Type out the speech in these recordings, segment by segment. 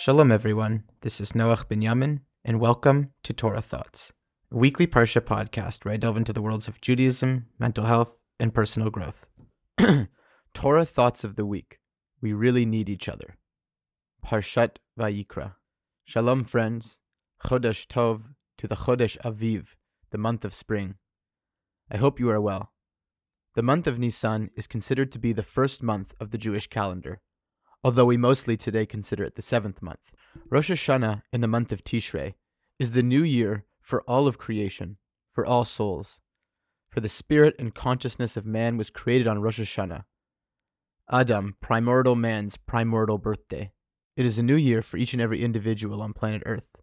Shalom, everyone. This is Noach Binyamin, and welcome to Torah Thoughts, a weekly Parsha podcast where I delve into the worlds of Judaism, mental health, and personal growth. Torah Thoughts of the Week. We really need each other. Parshat Vayikra. Shalom, friends. Chodesh Tov to the Chodesh Aviv, the month of spring. I hope you are well. The month of Nisan is considered to be the first month of the Jewish calendar although we mostly today consider it the seventh month. Rosh Hashanah in the month of Tishrei is the new year for all of creation, for all souls. For the spirit and consciousness of man was created on Rosh Hashanah. Adam, primordial man's primordial birthday. It is a new year for each and every individual on planet Earth.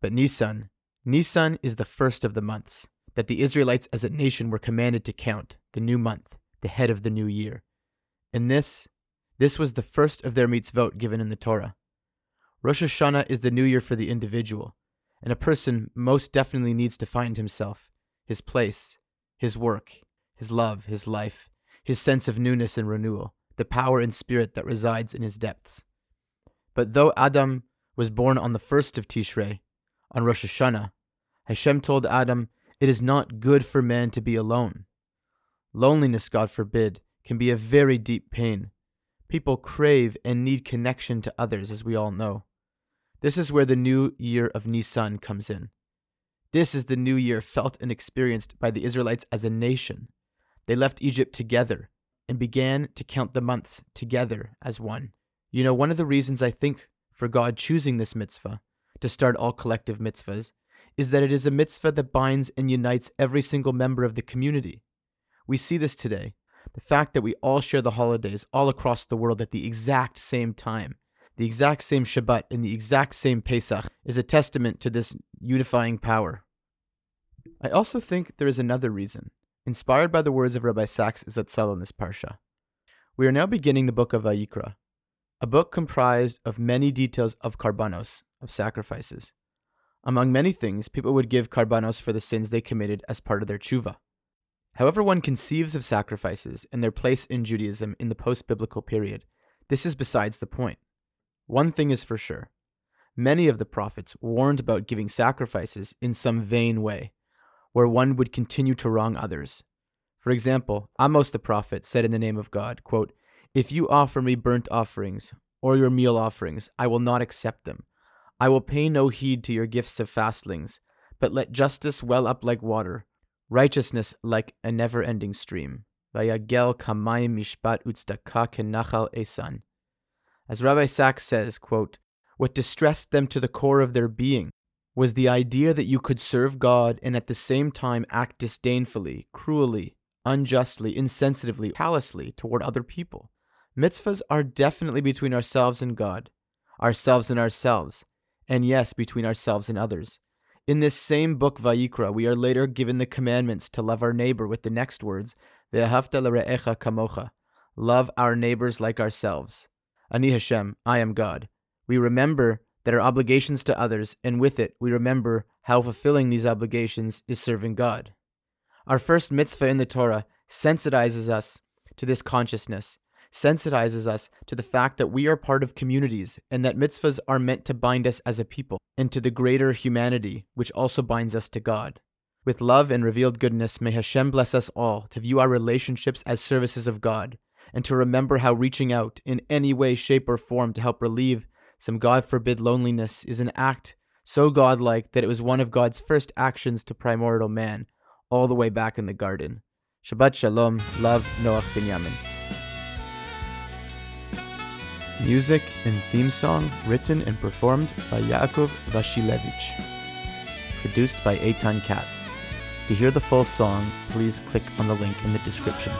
But Nisan, Nisan is the first of the months that the Israelites as a nation were commanded to count, the new month, the head of the new year. And this this was the first of their mitzvot given in the Torah. Rosh Hashanah is the new year for the individual, and a person most definitely needs to find himself, his place, his work, his love, his life, his sense of newness and renewal, the power and spirit that resides in his depths. But though Adam was born on the first of Tishrei, on Rosh Hashanah, Hashem told Adam, It is not good for man to be alone. Loneliness, God forbid, can be a very deep pain People crave and need connection to others, as we all know. This is where the new year of Nisan comes in. This is the new year felt and experienced by the Israelites as a nation. They left Egypt together and began to count the months together as one. You know, one of the reasons I think for God choosing this mitzvah to start all collective mitzvahs is that it is a mitzvah that binds and unites every single member of the community. We see this today the fact that we all share the holidays all across the world at the exact same time, the exact same Shabbat, and the exact same Pesach is a testament to this unifying power. I also think there is another reason, inspired by the words of Rabbi Sacks Zatzal in this parsha. We are now beginning the book of Vayikra, a book comprised of many details of karbanos, of sacrifices. Among many things, people would give karbanos for the sins they committed as part of their tshuva. However, one conceives of sacrifices and their place in Judaism in the post biblical period, this is besides the point. One thing is for sure many of the prophets warned about giving sacrifices in some vain way, where one would continue to wrong others. For example, Amos the prophet said in the name of God, quote, If you offer me burnt offerings or your meal offerings, I will not accept them. I will pay no heed to your gifts of fastlings, but let justice well up like water righteousness like a never ending stream. As Rabbi Sacks says, quote, what distressed them to the core of their being was the idea that you could serve God and at the same time act disdainfully, cruelly, unjustly, insensitively, callously toward other people. Mitzvahs are definitely between ourselves and God, ourselves and ourselves, and yes, between ourselves and others. In this same book, Vayikra, we are later given the commandments to love our neighbor with the next words, Ve'ahavta kamocha, love our neighbors like ourselves. Ani Hashem, I am God. We remember that our obligations to others, and with it, we remember how fulfilling these obligations is serving God. Our first mitzvah in the Torah sensitizes us to this consciousness sensitizes us to the fact that we are part of communities and that mitzvahs are meant to bind us as a people and to the greater humanity, which also binds us to God. With love and revealed goodness, may Hashem bless us all to view our relationships as services of God and to remember how reaching out in any way, shape, or form to help relieve some God forbid loneliness is an act so godlike that it was one of God's first actions to primordial man, all the way back in the garden. Shabbat Shalom, love Noach Binyamin. Music and theme song written and performed by Yaakov Vashilevich. Produced by Eitan Katz. To hear the full song, please click on the link in the description.